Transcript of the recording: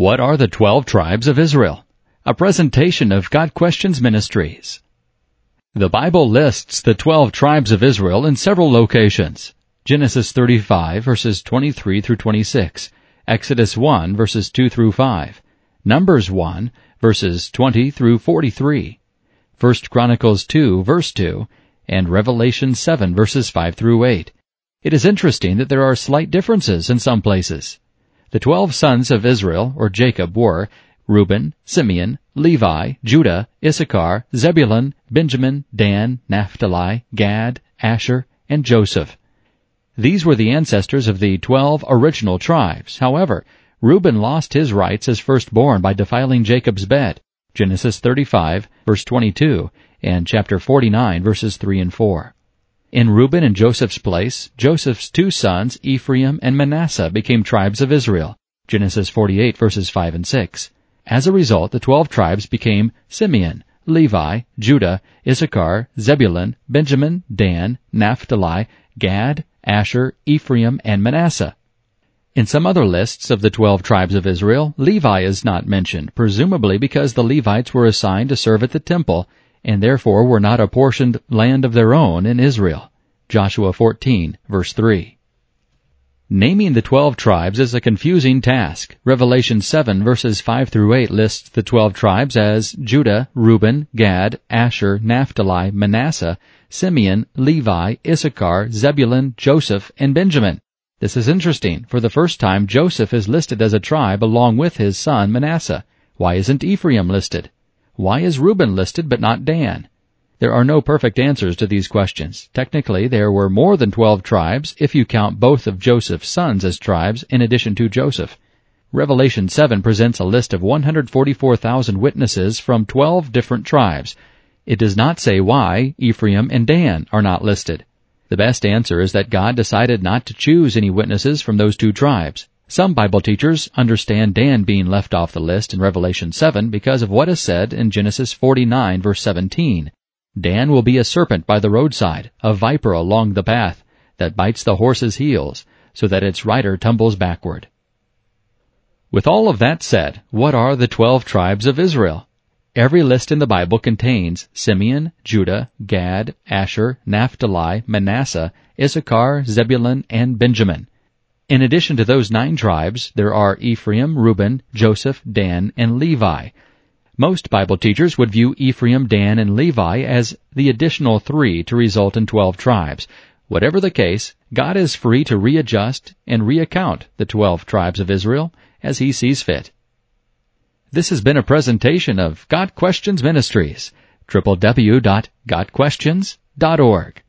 What are the twelve tribes of Israel? A presentation of Got Questions Ministries. The Bible lists the twelve tribes of Israel in several locations. Genesis 35 verses 23 through 26, Exodus 1 verses 2 through 5, Numbers 1 verses 20 through 43, 1 Chronicles 2 verse 2, and Revelation 7 verses 5 through 8. It is interesting that there are slight differences in some places. The twelve sons of Israel, or Jacob, were Reuben, Simeon, Levi, Judah, Issachar, Zebulun, Benjamin, Dan, Naphtali, Gad, Asher, and Joseph. These were the ancestors of the twelve original tribes. However, Reuben lost his rights as firstborn by defiling Jacob's bed. Genesis 35, verse 22, and chapter 49, verses 3 and 4. In Reuben and Joseph's place, Joseph's two sons, Ephraim and Manasseh, became tribes of Israel. Genesis 48 verses 5 and 6. As a result, the twelve tribes became Simeon, Levi, Judah, Issachar, Zebulun, Benjamin, Dan, Naphtali, Gad, Asher, Ephraim, and Manasseh. In some other lists of the twelve tribes of Israel, Levi is not mentioned, presumably because the Levites were assigned to serve at the temple and therefore were not apportioned land of their own in Israel. Joshua 14, verse 3. Naming the twelve tribes is a confusing task. Revelation 7 verses 5 through 8 lists the twelve tribes as Judah, Reuben, Gad, Asher, Naphtali, Manasseh, Simeon, Levi, Issachar, Zebulun, Joseph, and Benjamin. This is interesting. For the first time, Joseph is listed as a tribe along with his son Manasseh. Why isn't Ephraim listed? Why is Reuben listed but not Dan? There are no perfect answers to these questions. Technically, there were more than 12 tribes if you count both of Joseph's sons as tribes in addition to Joseph. Revelation 7 presents a list of 144,000 witnesses from 12 different tribes. It does not say why Ephraim and Dan are not listed. The best answer is that God decided not to choose any witnesses from those two tribes. Some Bible teachers understand Dan being left off the list in Revelation 7 because of what is said in Genesis 49 verse 17. Dan will be a serpent by the roadside, a viper along the path, that bites the horse's heels, so that its rider tumbles backward. With all of that said, what are the twelve tribes of Israel? Every list in the Bible contains Simeon, Judah, Gad, Asher, Naphtali, Manasseh, Issachar, Zebulun, and Benjamin. In addition to those nine tribes, there are Ephraim, Reuben, Joseph, Dan, and Levi. Most Bible teachers would view Ephraim, Dan, and Levi as the additional three to result in twelve tribes. Whatever the case, God is free to readjust and reaccount the twelve tribes of Israel as He sees fit. This has been a presentation of Got Questions Ministries, www.gotquestions.org.